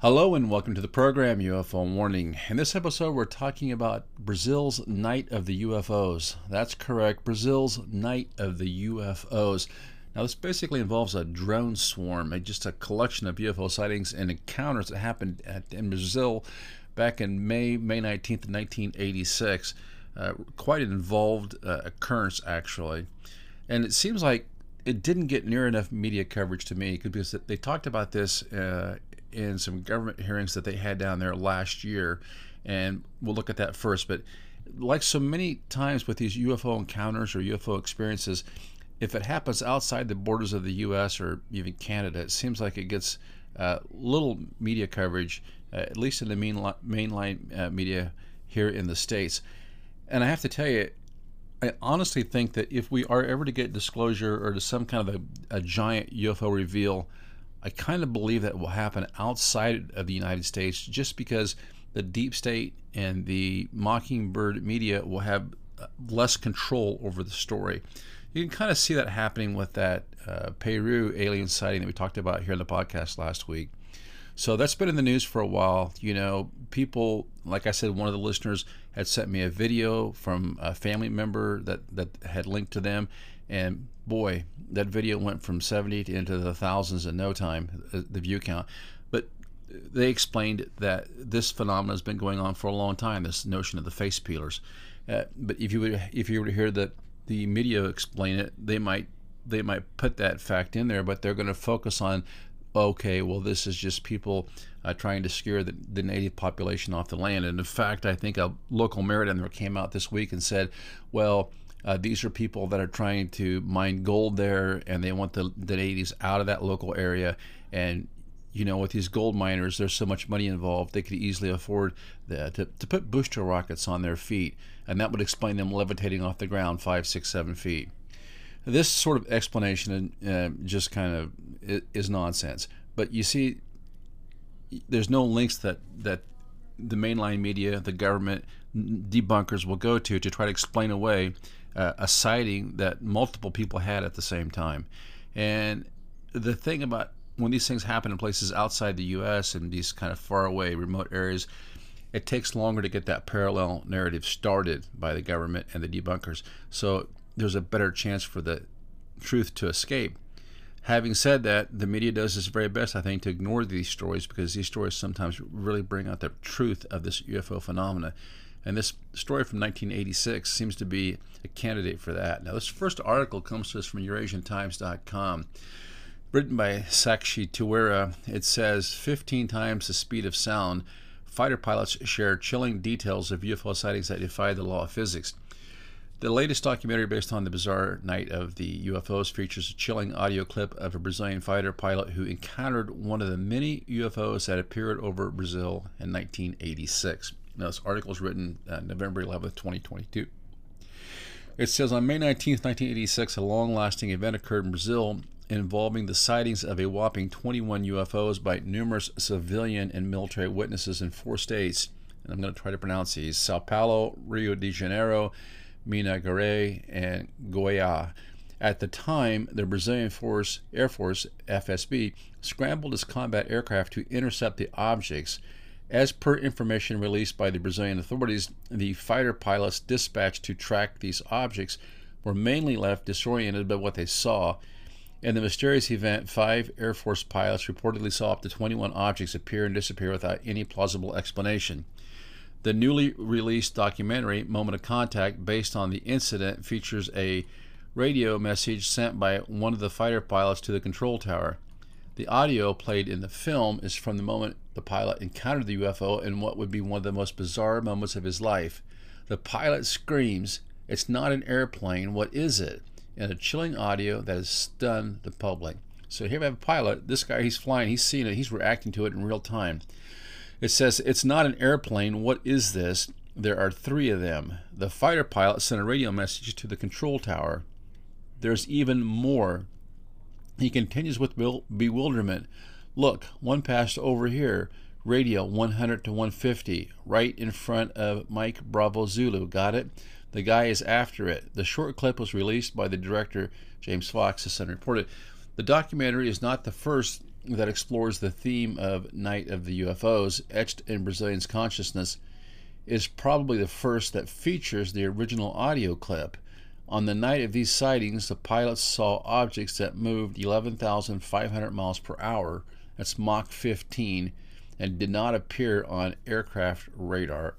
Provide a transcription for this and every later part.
Hello and welcome to the program UFO Warning. In this episode, we're talking about Brazil's Night of the UFOs. That's correct, Brazil's Night of the UFOs. Now, this basically involves a drone swarm, just a collection of UFO sightings and encounters that happened at, in Brazil back in May, May 19th, 1986. Uh, quite an involved uh, occurrence, actually. And it seems like it didn't get near enough media coverage to me because they talked about this uh, in some government hearings that they had down there last year, and we'll look at that first. But like so many times with these UFO encounters or UFO experiences, if it happens outside the borders of the U.S. or even Canada, it seems like it gets uh, little media coverage, uh, at least in the main mainline uh, media here in the states. And I have to tell you, I honestly think that if we are ever to get disclosure or to some kind of a, a giant UFO reveal, I kind of believe that will happen outside of the United States just because the deep state and the mockingbird media will have uh, less control over the story. You can kind of see that happening with that uh, Peru alien sighting that we talked about here in the podcast last week. So that's been in the news for a while. You know, people, like I said, one of the listeners had sent me a video from a family member that, that had linked to them, and boy, that video went from 70 to into the thousands in no time, uh, the view count. But they explained that this phenomenon has been going on for a long time. This notion of the face peelers. Uh, but if you would, if you were to hear the the media explain it, they might they might put that fact in there, but they're going to focus on okay, well, this is just people uh, trying to scare the, the, native population off the land. And in fact, I think a local merit came out this week and said, well, uh, these are people that are trying to mine gold there, and they want the, the natives out of that local area. And you know, with these gold miners, there's so much money involved, they could easily afford the, to, to put booster rockets on their feet, and that would explain them levitating off the ground five, six, seven feet. This sort of explanation uh, just kind of is nonsense. But you see, there's no links that that the mainline media, the government, debunkers will go to to try to explain away uh, a sighting that multiple people had at the same time. And the thing about when these things happen in places outside the U.S. and these kind of far away, remote areas, it takes longer to get that parallel narrative started by the government and the debunkers. So there's a better chance for the truth to escape. Having said that, the media does its very best, I think, to ignore these stories because these stories sometimes really bring out the truth of this UFO phenomena. And this story from 1986 seems to be a candidate for that. Now, this first article comes to us from EurasianTimes.com. Written by Sakshi Tiwari, it says 15 times the speed of sound, fighter pilots share chilling details of UFO sightings that defy the law of physics. The latest documentary based on the bizarre night of the UFOs features a chilling audio clip of a Brazilian fighter pilot who encountered one of the many UFOs that appeared over Brazil in 1986. Now, this article is written uh, November 11th, 2022. It says on May 19th, 1986, a long lasting event occurred in Brazil involving the sightings of a whopping 21 UFOs by numerous civilian and military witnesses in four states. And I'm going to try to pronounce these Sao Paulo, Rio de Janeiro, Minas Gerais, and Goiás. At the time, the Brazilian Force, Air Force, FSB, scrambled its combat aircraft to intercept the objects as per information released by the Brazilian authorities, the fighter pilots dispatched to track these objects were mainly left disoriented by what they saw. In the mysterious event, five Air Force pilots reportedly saw up to 21 objects appear and disappear without any plausible explanation. The newly released documentary, Moment of Contact, based on the incident, features a radio message sent by one of the fighter pilots to the control tower. The audio played in the film is from the moment the pilot encountered the UFO in what would be one of the most bizarre moments of his life. The pilot screams, It's not an airplane, what is it? in a chilling audio that has stunned the public. So here we have a pilot. This guy, he's flying, he's seeing it, he's reacting to it in real time. It says, It's not an airplane, what is this? There are three of them. The fighter pilot sent a radio message to the control tower. There's even more. He continues with bewilderment. Look, one passed over here. Radio 100 to 150, right in front of Mike Bravo Zulu. Got it? The guy is after it. The short clip was released by the director, James Fox, the Sun reported. The documentary is not the first that explores the theme of Night of the UFOs, etched in Brazilians' consciousness, is probably the first that features the original audio clip. On the night of these sightings, the pilots saw objects that moved 11,500 miles per hour, that's Mach 15, and did not appear on aircraft radar.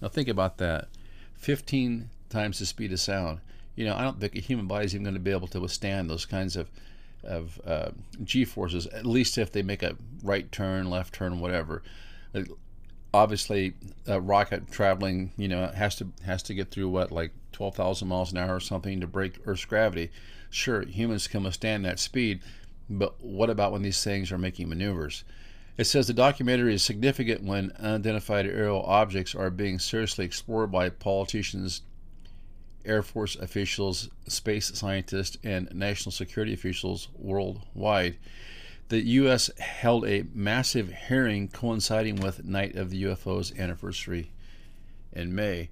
Now think about that 15 times the speed of sound. You know, I don't think a human body is even going to be able to withstand those kinds of of uh, g forces. At least if they make a right turn, left turn, whatever. Uh, obviously, a rocket traveling, you know, has to has to get through what like 12,000 miles an hour or something to break Earth's gravity. Sure, humans can withstand that speed, but what about when these things are making maneuvers? It says the documentary is significant when unidentified aerial objects are being seriously explored by politicians, Air Force officials, space scientists, and national security officials worldwide. The U.S. held a massive hearing coinciding with Night of the UFOs anniversary in May.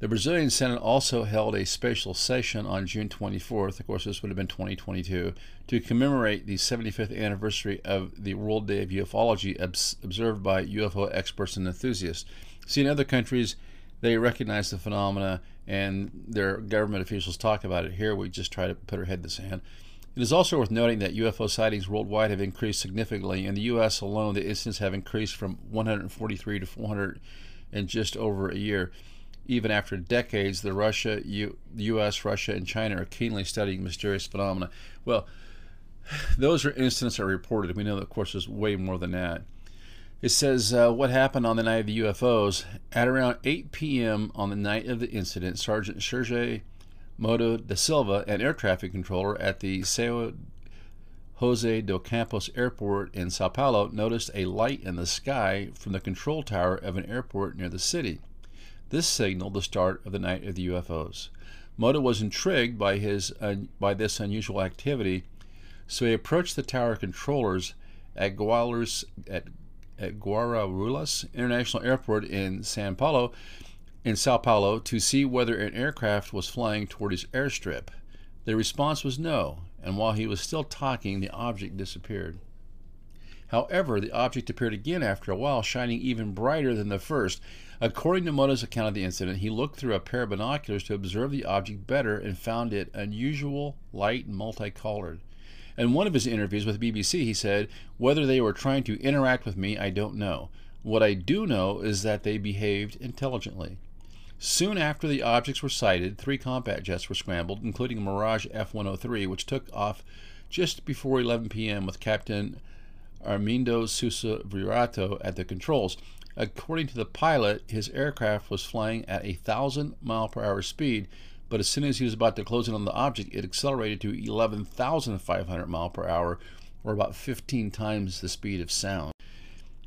The Brazilian Senate also held a special session on June 24th, of course, this would have been 2022, to commemorate the 75th anniversary of the World Day of Ufology observed by UFO experts and enthusiasts. See, in other countries, they recognize the phenomena and their government officials talk about it. Here, we just try to put our head in the sand. It is also worth noting that UFO sightings worldwide have increased significantly. In the U.S. alone, the incidents have increased from 143 to 400 in just over a year even after decades, the Russia, U, U.S., Russia, and China are keenly studying mysterious phenomena. Well, those are incidents that are reported. We know that, of course, there's way more than that. It says uh, what happened on the night of the UFOs. At around 8 p.m. on the night of the incident, Sergeant Sergio Mota da Silva, an air traffic controller at the Sao Jose do Campos Airport in Sao Paulo, noticed a light in the sky from the control tower of an airport near the city. This signaled the start of the night of the UFOs. Mota was intrigued by his uh, by this unusual activity, so he approached the tower controllers at Guarulhos at, at Guarulhos International Airport in Sao Paulo, in Sao Paulo, to see whether an aircraft was flying toward his airstrip. The response was no, and while he was still talking, the object disappeared. However, the object appeared again after a while, shining even brighter than the first. According to Mota's account of the incident, he looked through a pair of binoculars to observe the object better and found it unusual, light, and multicolored. In one of his interviews with BBC, he said, Whether they were trying to interact with me, I don't know. What I do know is that they behaved intelligently. Soon after the objects were sighted, three combat jets were scrambled, including a Mirage F 103, which took off just before 11 p.m. with Captain Armindo Sousa Viriato at the controls. According to the pilot, his aircraft was flying at a thousand mile per hour speed, but as soon as he was about to close in on the object, it accelerated to 11,500 mile per hour, or about 15 times the speed of sound.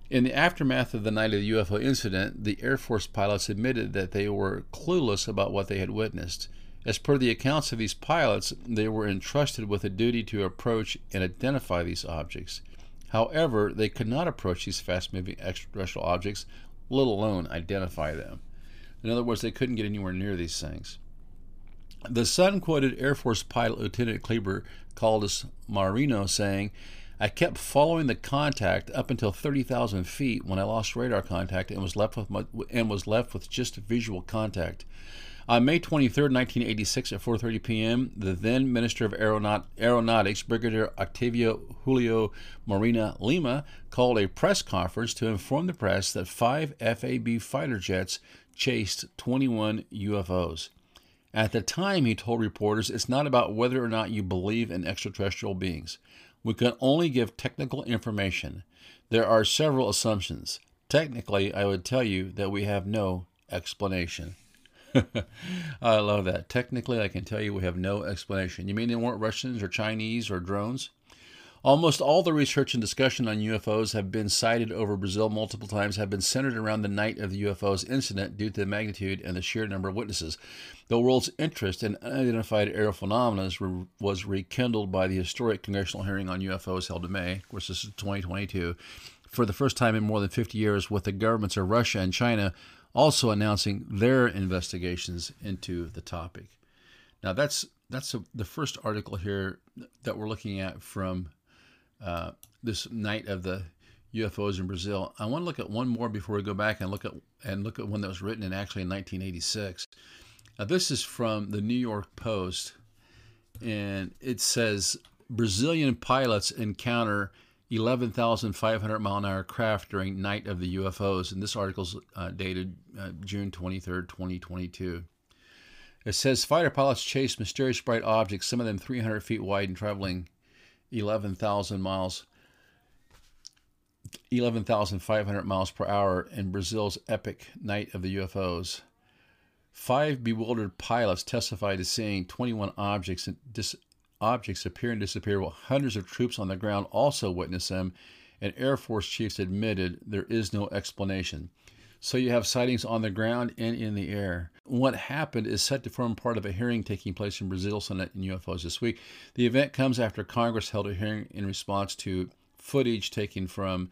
In the aftermath of the night of the UFO incident, the Air Force pilots admitted that they were clueless about what they had witnessed. As per the accounts of these pilots, they were entrusted with a duty to approach and identify these objects. However, they could not approach these fast moving extraterrestrial objects, let alone identify them. In other words, they couldn't get anywhere near these things. The Sun quoted Air Force pilot Lieutenant Kleber Caldas Marino saying, I kept following the contact up until 30,000 feet when I lost radar contact and was left with my, and was left with just visual contact. On May 23, 1986, at 4:30 p.m., the then Minister of Aeronaut- Aeronautics, Brigadier Octavio Julio Moreira Lima, called a press conference to inform the press that five FAB fighter jets chased 21 UFOs. At the time, he told reporters, it's not about whether or not you believe in extraterrestrial beings. We can only give technical information. There are several assumptions. Technically, I would tell you that we have no explanation. I love that. Technically, I can tell you we have no explanation. You mean they weren't Russians or Chinese or drones? Almost all the research and discussion on UFOs have been cited over Brazil multiple times have been centered around the night of the UFOs incident due to the magnitude and the sheer number of witnesses. The world's interest in unidentified aerial phenomena was rekindled by the historic congressional hearing on UFOs held in May. Of course, this is 2022. For the first time in more than 50 years, with the governments of Russia and China also announcing their investigations into the topic. Now, that's that's a, the first article here that we're looking at from uh, this night of the UFOs in Brazil. I want to look at one more before we go back and look at and look at one that was written in actually in 1986. Now, this is from the New York Post, and it says Brazilian pilots encounter 11,500 mile an hour craft during night of the UFOs. And this article is uh, dated uh, June 23rd, 2022. It says fighter pilots chase mysterious bright objects, some of them 300 feet wide and traveling 11,000 miles, 11,500 miles per hour in Brazil's epic night of the UFOs. Five bewildered pilots testified to seeing 21 objects dis- objects appear and disappear while hundreds of troops on the ground also witnessed them, and Air Force chiefs admitted there is no explanation. So you have sightings on the ground and in the air. What happened is set to form part of a hearing taking place in Brazil Senate in UFOs this week. The event comes after Congress held a hearing in response to footage taken from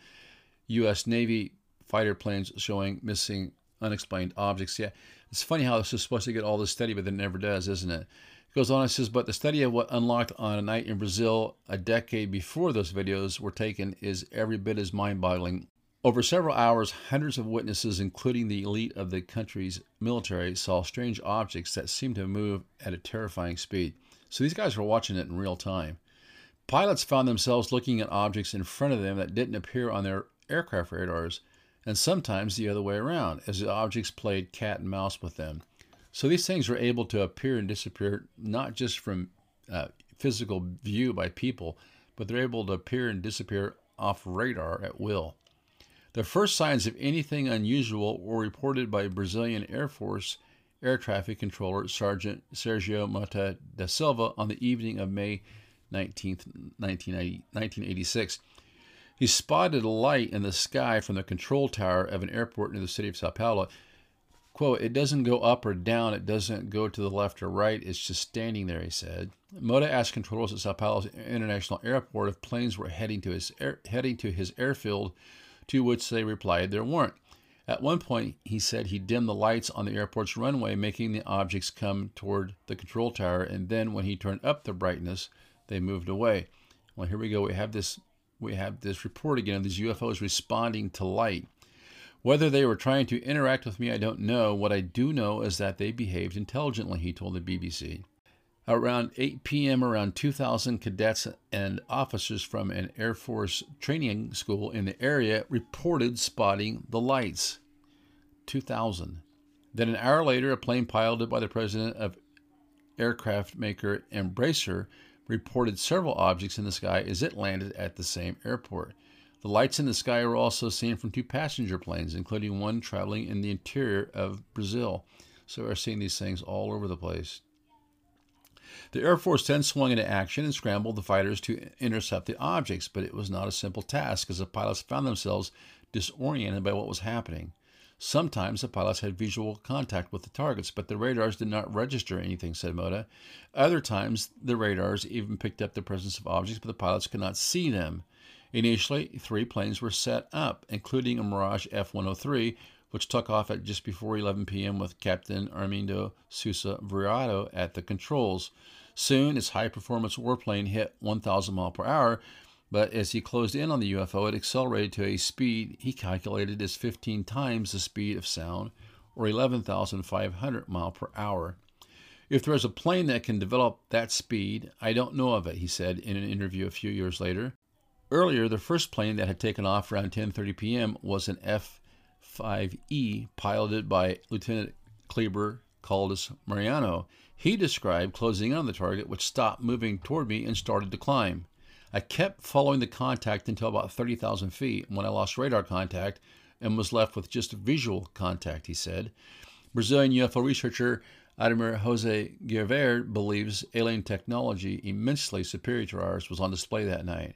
U.S. Navy fighter planes showing missing unexplained objects. Yeah, it's funny how this is supposed to get all this study, but it never does, isn't it? It goes on and says, but the study of what unlocked on a night in Brazil a decade before those videos were taken is every bit as mind boggling. Over several hours, hundreds of witnesses, including the elite of the country's military, saw strange objects that seemed to move at a terrifying speed. So these guys were watching it in real time. Pilots found themselves looking at objects in front of them that didn't appear on their aircraft radars, and sometimes the other way around, as the objects played cat and mouse with them. So these things were able to appear and disappear not just from uh, physical view by people, but they're able to appear and disappear off radar at will. The first signs of anything unusual were reported by Brazilian Air Force Air Traffic Controller Sergeant Sergio Mota da Silva on the evening of May 19, 1986. He spotted a light in the sky from the control tower of an airport near the city of Sao Paulo. Quote, it doesn't go up or down, it doesn't go to the left or right, it's just standing there, he said. Mota asked controllers at Sao Paulo's International Airport if planes were heading to his air, heading to his airfield to which they replied there weren't. At one point, he said he dimmed the lights on the airport's runway, making the objects come toward the control tower, and then when he turned up the brightness, they moved away. Well, here we go. We have this we have this report again of these UFOs responding to light. Whether they were trying to interact with me, I don't know. What I do know is that they behaved intelligently, he told the BBC. Around 8 p.m., around 2,000 cadets and officers from an Air Force training school in the area reported spotting the lights. 2,000. Then an hour later, a plane piloted by the president of aircraft maker Embraer reported several objects in the sky as it landed at the same airport. The lights in the sky were also seen from two passenger planes, including one traveling in the interior of Brazil. So we're seeing these things all over the place. The Air Force then swung into action and scrambled the fighters to intercept the objects, but it was not a simple task as the pilots found themselves disoriented by what was happening. Sometimes the pilots had visual contact with the targets, but the radars did not register anything, said Mota. Other times, the radars even picked up the presence of objects, but the pilots could not see them. Initially, three planes were set up, including a Mirage F 103, which took off at just before 11 p.m. with Captain Armindo Sousa Viriato at the controls. Soon, its high performance warplane hit 1,000 miles per hour, but as he closed in on the UFO, it accelerated to a speed he calculated as 15 times the speed of sound, or 11,500 miles per hour. If there is a plane that can develop that speed, I don't know of it, he said in an interview a few years later. Earlier, the first plane that had taken off around 10:30 p.m. was an F-5E piloted by Lieutenant Kleber Caldas Mariano. He described closing in on the target, which stopped moving toward me and started to climb. I kept following the contact until about 30,000 feet when I lost radar contact and was left with just visual contact, he said. Brazilian UFO researcher Ademir Jose Gevaerd believes alien technology immensely superior to ours was on display that night.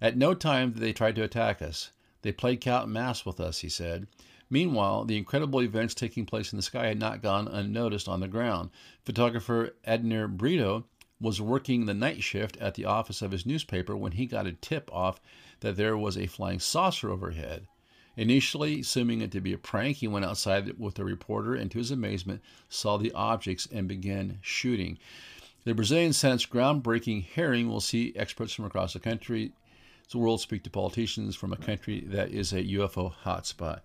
At no time did they try to attack us. They played cat and mouse with us, he said. Meanwhile, the incredible events taking place in the sky had not gone unnoticed on the ground. Photographer Adnir Brito was working the night shift at the office of his newspaper when he got a tip off that there was a flying saucer overhead. Initially, assuming it to be a prank, he went outside with a reporter and, to his amazement, saw the objects and began shooting. The Brazilian Senate's groundbreaking hearing will see experts from across the country the world speak to politicians from a country that is a UFO hotspot.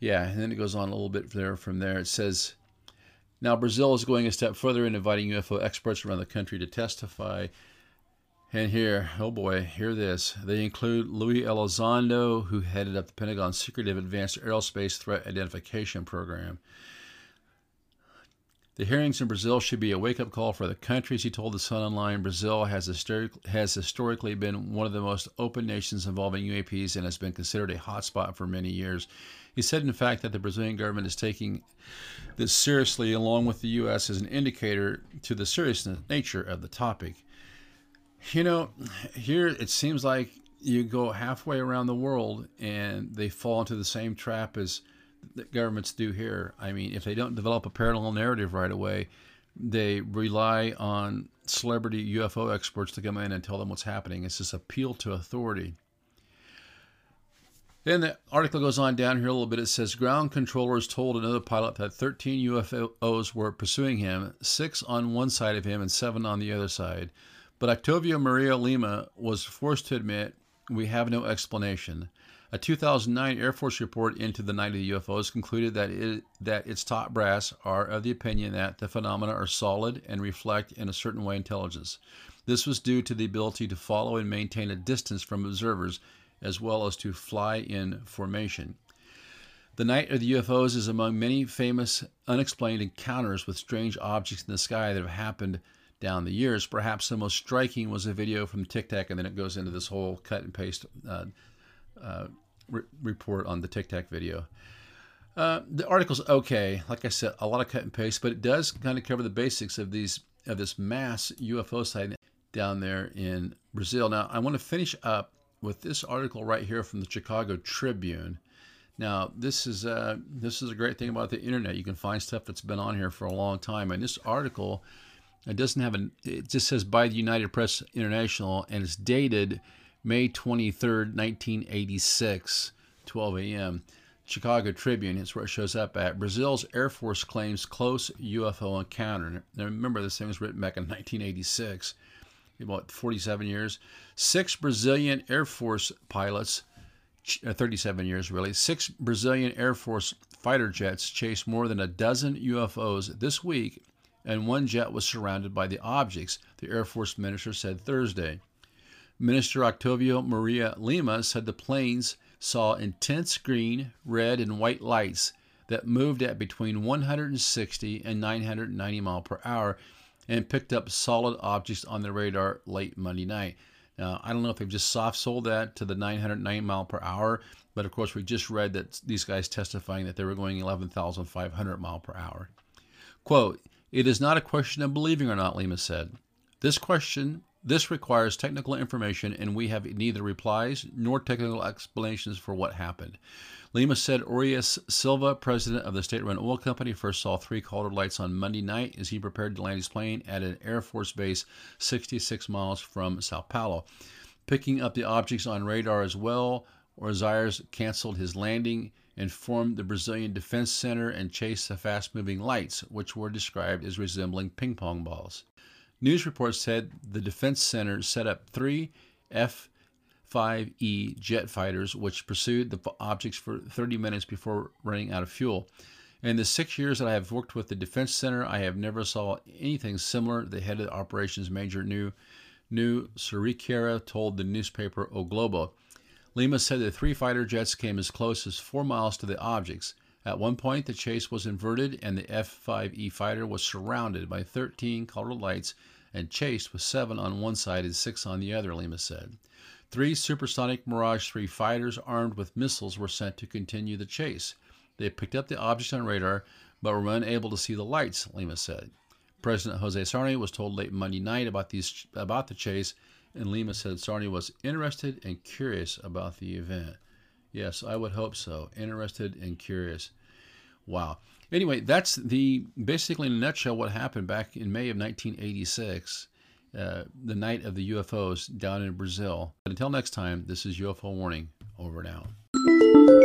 Yeah, and then it goes on a little bit there from there. It says, now Brazil is going a step further in inviting UFO experts around the country to testify. And here, oh boy, hear this. They include Luis Elizondo, who headed up the Pentagon's secretive Advanced Aerospace Threat Identification Program. The hearings in Brazil should be a wake up call for the countries, he told the Sun Online. Brazil has, has historically been one of the most open nations involving UAPs and has been considered a hotspot for many years. He said, in fact, that the Brazilian government is taking this seriously, along with the U.S., as an indicator to the serious nature of the topic. You know, here it seems like you go halfway around the world and they fall into the same trap as that governments do here. I mean, if they don't develop a parallel narrative right away, they rely on celebrity UFO experts to come in and tell them what's happening. It's this appeal to authority. Then the article goes on down here a little bit. It says ground controllers told another pilot that 13 UFOs were pursuing him, six on one side of him and seven on the other side. But Octavio Moreira Lima was forced to admit, we have no explanation. A 2009 Air Force report into the night of the UFOs concluded that it, that its top brass are of the opinion that the phenomena are solid and reflect in a certain way intelligence. This was due to the ability to follow and maintain a distance from observers, as well as to fly in formation. The night of the UFOs is among many famous unexplained encounters with strange objects in the sky that have happened down the years. Perhaps the most striking was a video from Tic Tac, and then it goes into this whole cut and paste uh, uh, re- report on the Tic Tac video. Uh, the article's okay. Like I said, a lot of cut and paste, but it does kind of cover the basics of these of this mass UFO sighting down there in Brazil. Now, I want to finish up with this article right here from the Chicago Tribune. Now, this is uh, this is a great thing about the internet. You can find stuff that's been on here for a long time, and this article it doesn't have an. It just says by the United Press International, and it's dated May 23rd, 1986, 12 a.m. Chicago Tribune is where it shows up at. Brazil's Air Force claims close UFO encounter. Now remember, this thing was written back in 1986, about 47 years. Six Brazilian Air Force pilots, uh, 37 years really, six Brazilian Air Force fighter jets chased more than a dozen UFOs this week, and one jet was surrounded by the objects, the Air Force minister said Thursday. Minister Octavio Moreira Lima said the planes saw intense green, red, and white lights that moved at between 160 and 990 mile per hour and picked up solid objects on the radar late Monday night. Now, I don't know if they've just soft sold that to the 990 mile per hour, but of course, we just read that these guys testifying that they were going 11,500 mile per hour. Quote, it is not a question of believing or not, Lima said. This question this requires technical information, and we have neither replies nor technical explanations for what happened. Lima said Ozires Silva, president of the state run oil company, first saw three colored lights on Monday night as he prepared to land his plane at an Air Force base 66 miles from Sao Paulo. Picking up the objects on radar as well, Ozires canceled his landing, and informed the Brazilian Defense Center, and chased the fast moving lights, which were described as resembling ping pong balls. News reports said the Defense Center set up three F 5E jet fighters, which pursued the objects for 30 minutes before running out of fuel. In the six years that I have worked with the Defense Center, I have never saw anything similar. The head of the operations major, New New Suriqueira, told the newspaper O Globo. Lima said the three fighter jets came as close as four miles to the objects. At one point, the chase was inverted and the F 5E fighter was surrounded by 13 colored lights and chased with seven on one side and six on the other, Lima said. Three supersonic Mirage 3 fighters armed with missiles were sent to continue the chase. They picked up the objects on radar but were unable to see the lights, Lima said. President Jose Sarney was told late Monday night about, these, about the chase, and Lima said Sarney was interested and curious about the event. Yes, I would hope so. Interested and curious. Wow. Anyway, that's the basically in a nutshell what happened back in May of 1986, uh, the night of the UFOs down in Brazil. But until next time, this is UFO Warning. Over and out.